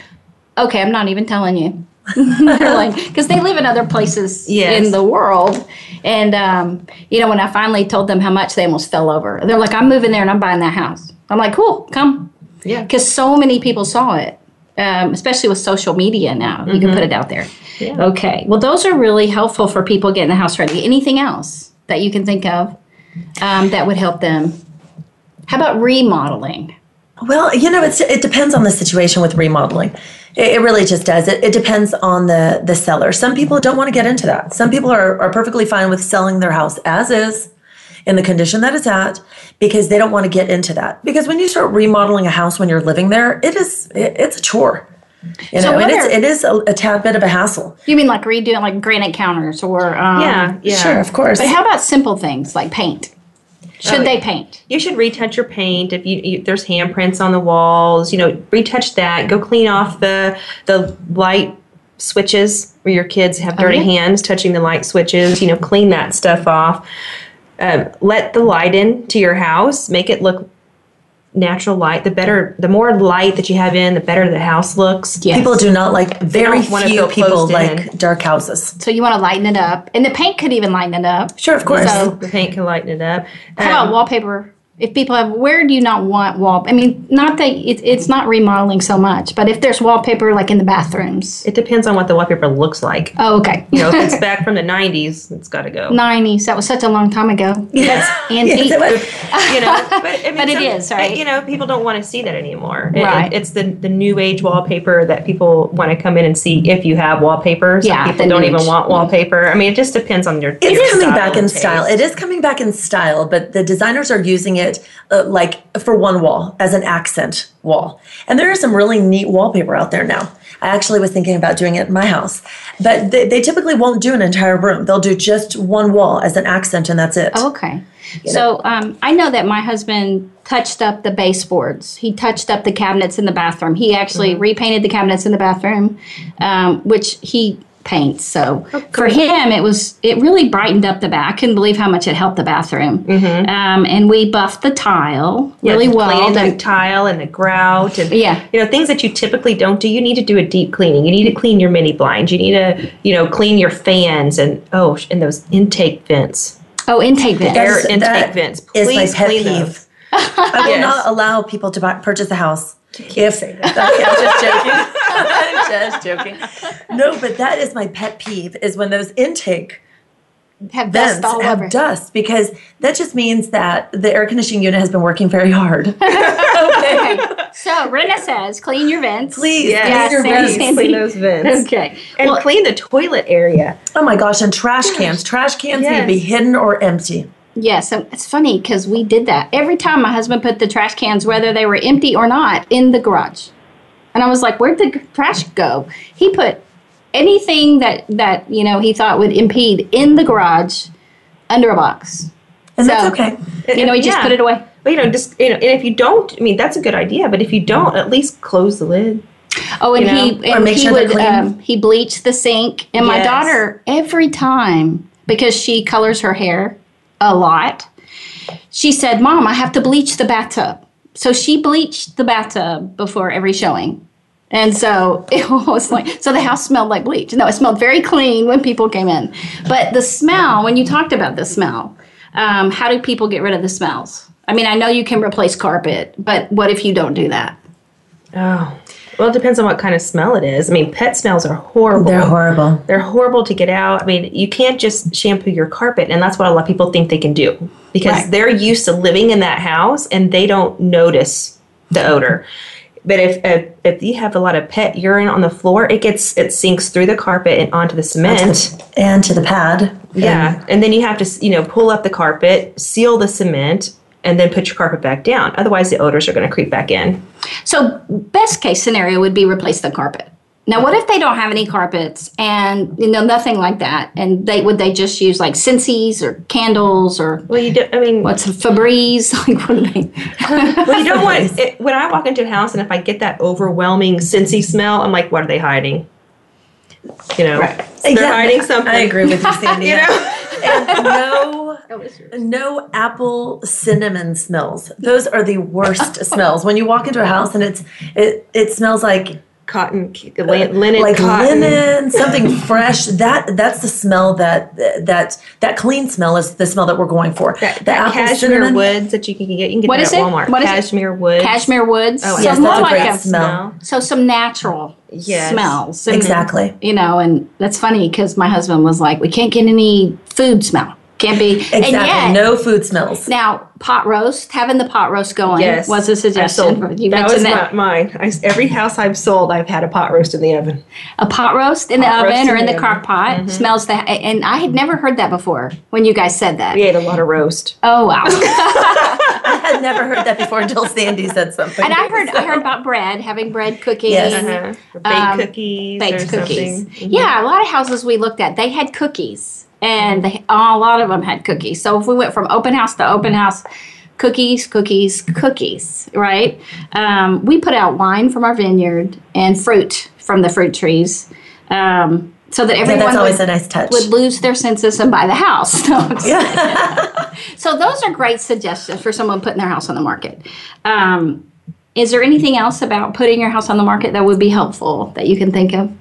okay, I'm not even telling you. <laughs> They're like, because they live in other places Yes. in the world. And, um, you know, when I finally told them how much, they almost fell over. They're like, I'm moving there and I'm buying that house. I'm like, cool, come. Yeah. Because so many people saw it, um, especially with social media now. You can put it out there. Okay. Well, those are really helpful for people getting the house ready. Anything else that you can think of um, that would help them? How about remodeling? Well, you know, it's, it depends on the situation with remodeling. It, it really just does. It, it depends on the the seller. Some people don't want to get into that. Some people are, are perfectly fine with selling their house as is in the condition that it's at because they don't want to get into that. Because when you start remodeling a house when you're living there, it is it, it's a chore. You So know, and it's, are- it is a, a tad bit of a hassle. You mean like redoing like granite counters or um, Yeah, yeah. Sure, of course. But how about simple things like paint? Should Oh, they paint? You should retouch your paint if you, you there's handprints on the walls. You know, retouch that. Go clean off the the light switches where your kids have dirty yeah. hands touching the light switches. You know, clean that stuff off. Um, let the light in to your house. Make it look natural light. The better, the more light that you have in, the better the house looks. Yes. People do not like very don't wanna few people like in. dark houses. So you want to lighten it up, and the paint could even lighten it up. Sure, of course. So- The paint can lighten it up. How about Um, wallpaper? If people have, where do you not want wall? I mean, not that it, it's not remodeling so much, but if there's wallpaper like in the bathrooms. It depends on what the wallpaper looks like. Oh, okay. You know, if it's <laughs> back from the '90s, it's got to go. 90s. That was such a long time ago. That's <laughs> Yes, <laughs> antique. it was. you know, but, I mean, But it some- is, right? You know, people don't want to see that anymore. It- Right. it's the the new age wallpaper that people want to come in and see if you have wallpaper. Some Yeah, people don't new even age. want wallpaper. I mean, it just depends on your. your It's coming style back in and style. It is coming back in style, but the designers are using it uh, like for one wall as an accent wall. And there is some really neat wallpaper out there now. I actually was thinking about doing it in my house, but they, they typically won't do an entire room. They'll do just one wall as an accent, and that's it. Oh, Okay. So um, I know that my husband touched up the baseboards. He touched up the cabinets in the bathroom. He actually Mm-hmm. repainted the cabinets in the bathroom, um, which he paints. So Oh, for him, it was it really brightened up the back. I couldn't believe how much it helped the bathroom. Mm-hmm. Um, and we buffed the tile Yeah, really well. cleaning The- the tile and the grout and Yeah. you know things that you typically don't do. You need to do a deep cleaning. You need to clean your mini blinds. You need to you know clean your fans and oh and those intake vents. oh, intake vent. Air intake that vents. is my Please pet clean peeve. those. <laughs> I will Yes. not allow people to buy, purchase a house if <laughs> I'm just joking. I'm <laughs> just joking. No, but that is my pet peeve is when those intake have dust vents all have over. dust because that just means that the air conditioning unit has been working very hard. <laughs> Okay. So Rena says, clean your vents. Please, Yes, clean your vents. Clean those vents. Okay. And well, clean the toilet area. Oh my gosh, and trash cans. Trash cans need to be hidden or empty. yes, and it's funny because we did that every time my husband put the trash cans, whether they were empty or not, in the garage. And I was like, "Where'd the trash go?" He put anything that that you know he thought would impede in the garage under a box. And So- that's okay. You know, he just Yeah. put it away. But you know, just you know, and if you don't, I mean, that's a good idea. But if you don't, at least close the lid. Oh, and You he know, or and he sure would um, he bleached the sink. And my daughter every time because she colors her hair a lot. She said, "Mom, I have to bleach the bathtub." So she bleached the bathtub before every showing. And so <laughs> it was like, so the house smelled like bleach. No, it smelled very clean when people came in. But the smell, when you talked about the smell, um, how do people get rid of the smells? I mean, I know you can replace carpet, but what if you don't do that? Oh, well, it depends on what kind of smell it is. I mean, pet smells are horrible. They're horrible. They're horrible to get out. I mean, you can't just shampoo your carpet, and that's what a lot of people think they can do because Right. they're used to living in that house and they don't notice the odor. But if, if if you have a lot of pet urine on the floor, it gets it sinks through the carpet and onto the cement. And to the pad. Yeah, and then you have to you know pull up the carpet, seal the cement, and then put your carpet back down. Otherwise, the odors are going to creep back in. So, best case scenario would be replace the carpet. Now, what if they don't have any carpets and you know nothing like that, and they would they just use like Scentsies or candles or Well, you do. I mean, what's Febreze? <laughs> Like what are they? well, you don't <laughs> want it, when I walk into a house and if I get that overwhelming Scentsy smell, I'm like, what are they hiding? You know, they're Yeah, hiding something. I agree with you, <laughs> Sandy. You know? and no, no apple cinnamon smells. Those are the worst smells. When you walk into a house and it's it it smells like Cotton, linen, like cotton. linen, <laughs> something fresh. That that's the smell that that that clean smell is the smell that we're going for. That, the that apple cashmere cinnamon. woods that you can get. You can get What that is at it? Walmart. What is it? cashmere woods. Cashmere woods. Oh, so Yes, more a like a smell. so some natural Yes. smells. Exactly. You know, and that's funny because my husband was like, we can't get any food smell. Can't be. And Exactly. yet, no food smells. Now, pot roast, having the pot roast going Yes, was a suggestion. sold- You that was mentioned that. my, mine. I, every house I've sold, I've had a pot roast in the oven. a pot roast in the Pot roast oven or in in the the oven. Mm-hmm. crock pot smells that and i had never heard that before when you guys said that We ate a lot of roast. oh wow <laughs> <laughs> I had never heard that before until Sandy said something. and i heard i heard about bread having bread cooking Yes. Uh-huh. Baked Um, cookies. baked or cookies something. yeah a lot of houses we looked at they had cookies and they, a lot of them had cookies so if we went from open house to open house cookies cookies cookies right um, we put out wine from our vineyard and fruit from the fruit trees um, so that Yeah, everyone always would, nice would lose their senses and buy the house. <laughs> No, I'm just kidding. so those are great suggestions for someone putting their house on the market. Um, is there anything else about putting your house on the market that would be helpful that you can think of?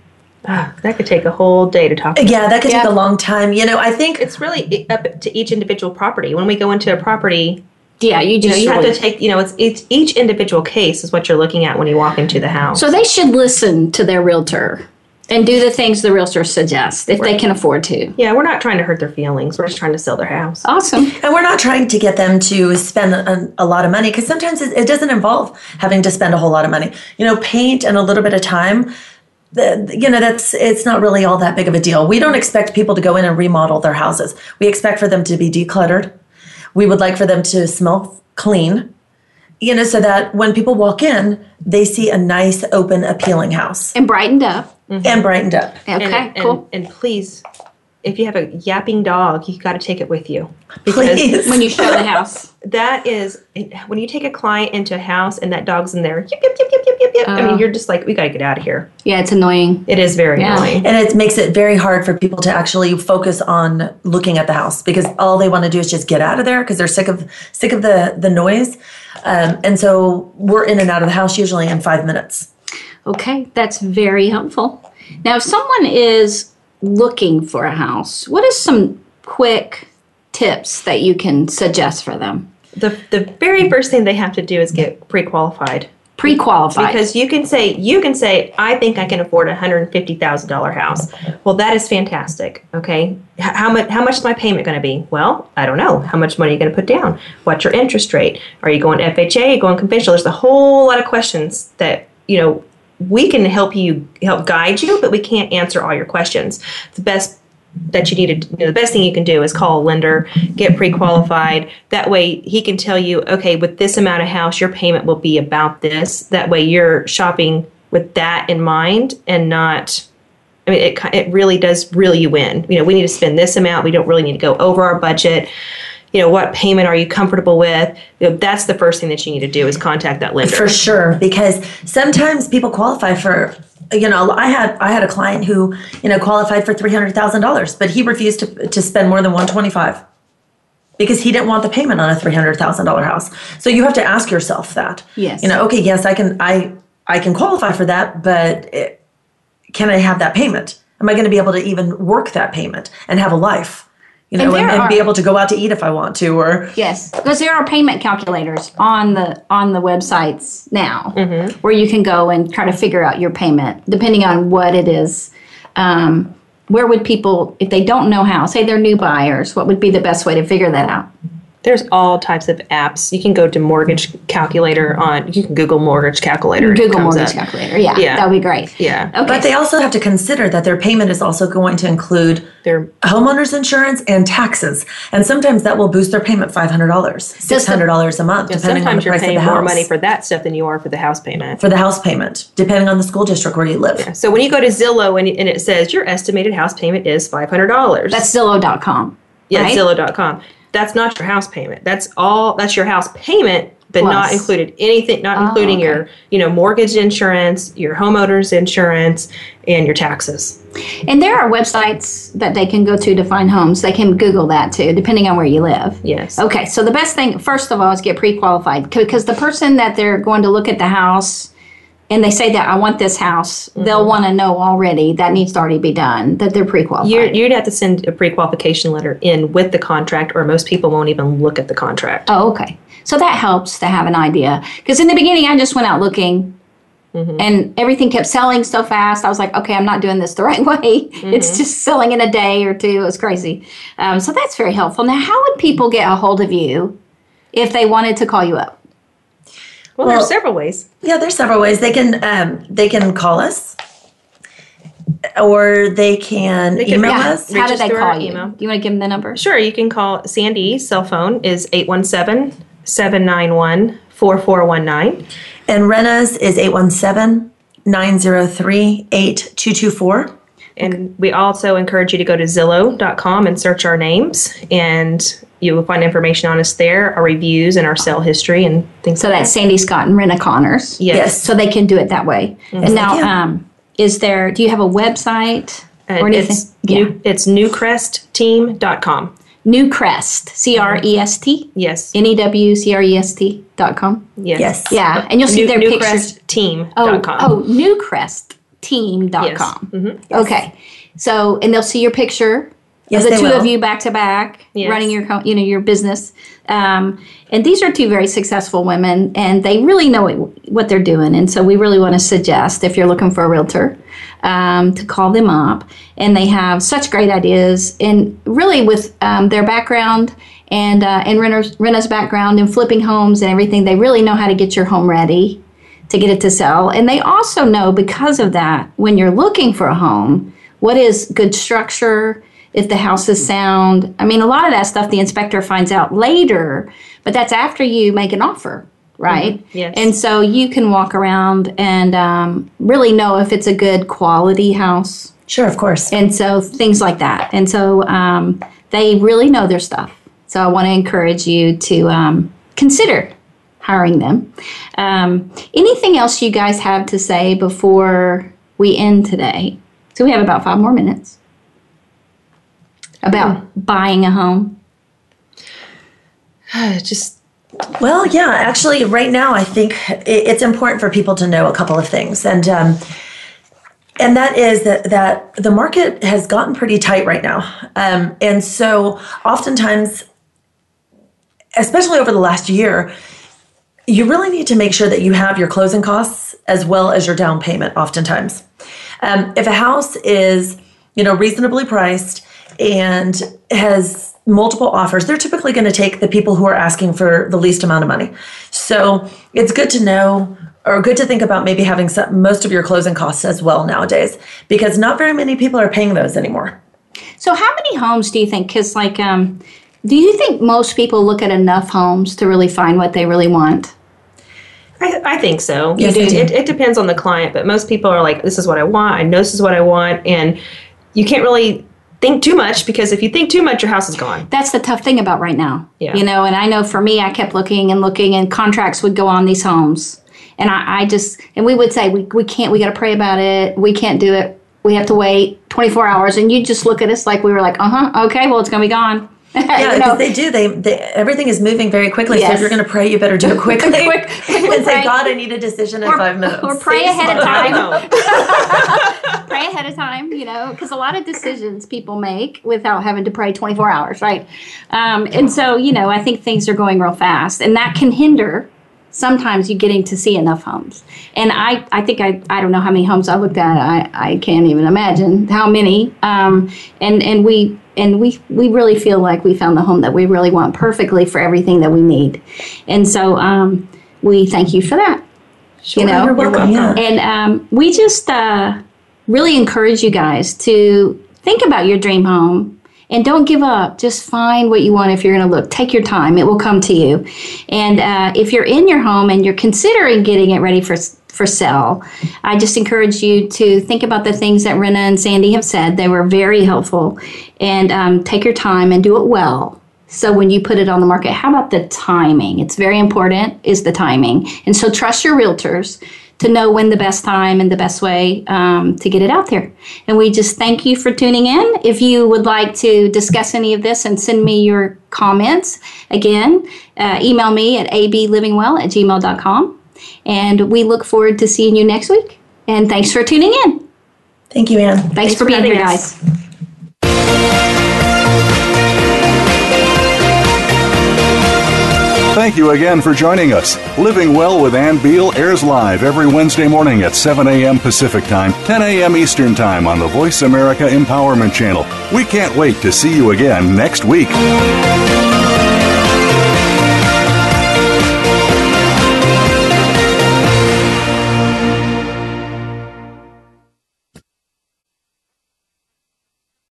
Ah, that could take a whole day to talk. about. yeah, that could take a long time. You know, I think It's really up to each individual property. When we go into a property, Yeah, you you know, just you have to take, you know, it's, it's each individual case is what you're looking at when you walk into the house. So they should listen to their realtor and do the things the realtor suggests if they can afford to. yeah, we're not trying to hurt their feelings. We're just trying to sell their house. Awesome. And we're not trying to get them to spend a, a lot of money because sometimes it, it doesn't involve having to spend a whole lot of money. You know, paint and a little bit of time. The, you know, that's it's not really all that big of a deal. We don't expect people to go in and remodel their houses. We expect for them to be decluttered. We would like for them to smell clean. You know, so that when people walk in, they see a nice, open, appealing house And brightened up. and brightened up. Okay, and, and, cool. And please, if you have a yapping dog, you got to take it with you. Please. when you show the house. <laughs> that is when you take a client into a house and that dog's in there. Yip, yip, yip, yip, yip, yip, yip. I Oh. mean, you're just like, we got to get out of here. Yeah, it's annoying. It is very Yeah. annoying. And it makes it very hard for people to actually focus on looking at the house because all they want to do is just get out of there because they're sick of sick of the the noise. Um, and so we're in and out of the house usually in five minutes. Okay, that's very helpful. Now, if someone is looking for a house, what is some quick tips that you can suggest for them? The the very first thing they have to do is get pre-qualified. Pre-qualified. because you can say you can say I think I can afford a hundred and fifty thousand dollar house. Well, that is fantastic. Okay, H- how much how much is my payment going to be? Well, I don't know. How much money are you going to put down? What's your interest rate? Are you going FHA? Are you going conventional? There's a whole lot of questions that you know we can help you help guide you, but we can't answer all your questions. The best that you need to you know, the best thing you can do is call a lender get pre-qualified. That way he can tell you okay with this amount of house your payment will be about this. That way you're shopping with that in mind and not i mean it, it really does reel you in. You know we need to spend this amount. We don't really need to go over our budget you know what payment are you comfortable with? You know, that's the first thing that you need to do is contact that lender. For sure because sometimes people qualify for you know i had i had a client who you know qualified for $300000 but he refused to, to spend more than 125 because he didn't want the payment on a $300000 house. So you have to ask yourself that. Yes. you know okay yes i can i i can qualify for that but it, can i have that payment? Am i going to be able to even work that payment and have a life you know And and, and be able to go out to eat if i want to or Yes, because there are payment calculators on the on the websites now, Mm-hmm. where you can go and try to figure out your payment depending on what it is. Um, where would people, if they don't know how, say they're new buyers, what would be the best way to figure that out? There's all types of apps you can go to mortgage calculator on you can google mortgage calculator Google mortgage up. calculator. Yeah, Yeah. that would be great. Yeah. Okay. but they also have to consider that their payment is also going to include They're homeowners insurance and taxes and sometimes that will boost their payment $500 $600 a month depending on the sometimes you're price of paying the more money for that stuff than you are for the house payment. for the house payment depending on the school district where you live So when you go to Zillow and, and it says your estimated house payment is five hundred dollars, That's Zillow.com. yeah, right? Zillow.com. That's not your house payment. That's all. That's your house payment, but not included anything. Not Oh, including okay. your you know mortgage insurance, your homeowners insurance, and your taxes. And there are websites that they can go to to find homes. They can Google that too, depending on where you live. Yes. Okay, so the best thing, first of all, is get pre-qualified because the person that they're going to look at the house and they say that I want this house, Mm-hmm. they'll want to know already that needs to already be done that they're pre-qualified. You're, you'd have to send a pre-qualification letter in with the contract, or most people won't even look at the contract. oh, okay. So that helps to have an idea because in the beginning I just went out looking. Mm-hmm. And everything kept selling so fast. I was like, okay, I'm not doing this the <laughs> right way. Mm-hmm. It's just selling in a day or two. It was crazy. Um, so that's very helpful. Now, how would people get a hold of you if they wanted to call you up? Well, Well- there's several ways. yeah there's several ways they can um, they can call us or they can can- email yeah. us How Reach did us they through our call you? email. Do you want to give them the number? Sure, you can call Sandy's cell phone is 817 791 4419. and rena's is 817-903-8224 And we also encourage you to go to Zillow.com and search our names, and you will find information on us there, our reviews, and our sale history, and things So like that's Sandy Scott and Rena Connors. Yes. Yes. So they can do it that way. And now, they um, is there? Do you have a website And or anything? it's, new, it's newcrestteam.com. Newcrest, Crest, C R E S T, Yes. N E W C R E S T dot com. yes. Yes. Yeah, and you'll see New, their pictures. Oh, newcrestteam.com. oh, newcrestteam.com. Mm-hmm. Okay. So, and they'll see your picture Yes, the two will. of you back to back Yes. running your, co- you know, your business. Um, and these are two very successful women, and they really know what, what they're doing. And so, we really want to suggest if you're looking for a realtor, um, to call them up. And they have such great ideas, and really with um, their background and uh, and Rena's, Rena's background in flipping homes and everything, they really know how to get your home ready to get it to sell. And they also know because of that, when you're looking for a home, what is good structure, if the house is sound. I mean, a lot of that stuff the inspector finds out later, but that's after you make an offer, right? yes. And so you can walk around and um, really know if it's a good quality house. sure of course And so things like that. And so um, they really know their stuff. So I want to encourage you to um, consider hiring them. Um, anything else you guys have to say before we end today? So we have about five more minutes about buying a home. <sighs> Just Well, yeah, actually, right now, I think it's important for people to know a couple of things, and um, and that is that that the market has gotten pretty tight right now, um, and so oftentimes, especially over the last year, you really need to make sure that you have your closing costs as well as your down payment oftentimes. Um, if a house is, you know, reasonably priced and has multiple offers, they're typically going to take the people who are asking for the least amount of money. So it's good to know or good to think about maybe having some, most of your closing costs as well nowadays because not very many people are paying those anymore. So, how many homes do you think? Because, like, um, do you think most people look at enough homes to really find what they really want? I, I think so. Yes, you I do. do. It, it depends on the client, but most people are like, "This is what I want. I know this is what I want," and you can't really think too much because if you think too much, your house is gone. That's the tough thing about right now. Yeah. You know, and I know for me, I kept looking and looking, and contracts would go on these homes. And I, I just, and we would say, we, we can't, we got to pray about it. We can't do it. We have to wait 24 hours. And you just look at us like we were like, uh huh, okay, well, it's going to be gone. <laughs> Yeah, You know? because they do. They, they everything is moving very quickly. So if you're going to pray, you better do it <laughs> quickly. Quick- quickly and say, pray. God, I need a decision in Or- five minutes. or pray Save ahead of time. <laughs> Pray ahead of time, you know, because a lot of decisions people make without having to pray 24 hours, right? Um, and so, you know, I think things are going real fast, and that can hinder sometimes you're getting to see enough homes. And I, I think I, I don't know how many homes I looked at. I, I can't even imagine how many. Um, and and we and we we really feel like we found the home that we really want perfectly for everything that we need. And so um, we thank you for that. you know, You're welcome. Yeah. and um, we just uh, really encourage you guys to think about your dream home and don't give up. Just find what you want if you're going to look. Take your time, it will come to you. And uh, if you're in your home and you're considering getting it ready for for sale, I just encourage you to think about the things that Rena and Sandy have said. They were very helpful. And um, take your time and do it well. So when you put it on the market, how about the timing? It's very important is the timing. And so trust your realtors to know when the best time and the best way um, to get it out there. And we just thank you for tuning in. If you would like to discuss any of this and send me your comments, again, uh, email me at ablivingwell at gmail.com. And we look forward to seeing you next week. And thanks for tuning in. Thank you, Ann. Thanks, for being having here, us. guys. Thank you again for joining us. Living Well with Ann Beal airs live every Wednesday morning at 7 a.m. Pacific Time, 10 a.m. Eastern Time on the Voice America Empowerment Channel. We can't wait to see you again next week.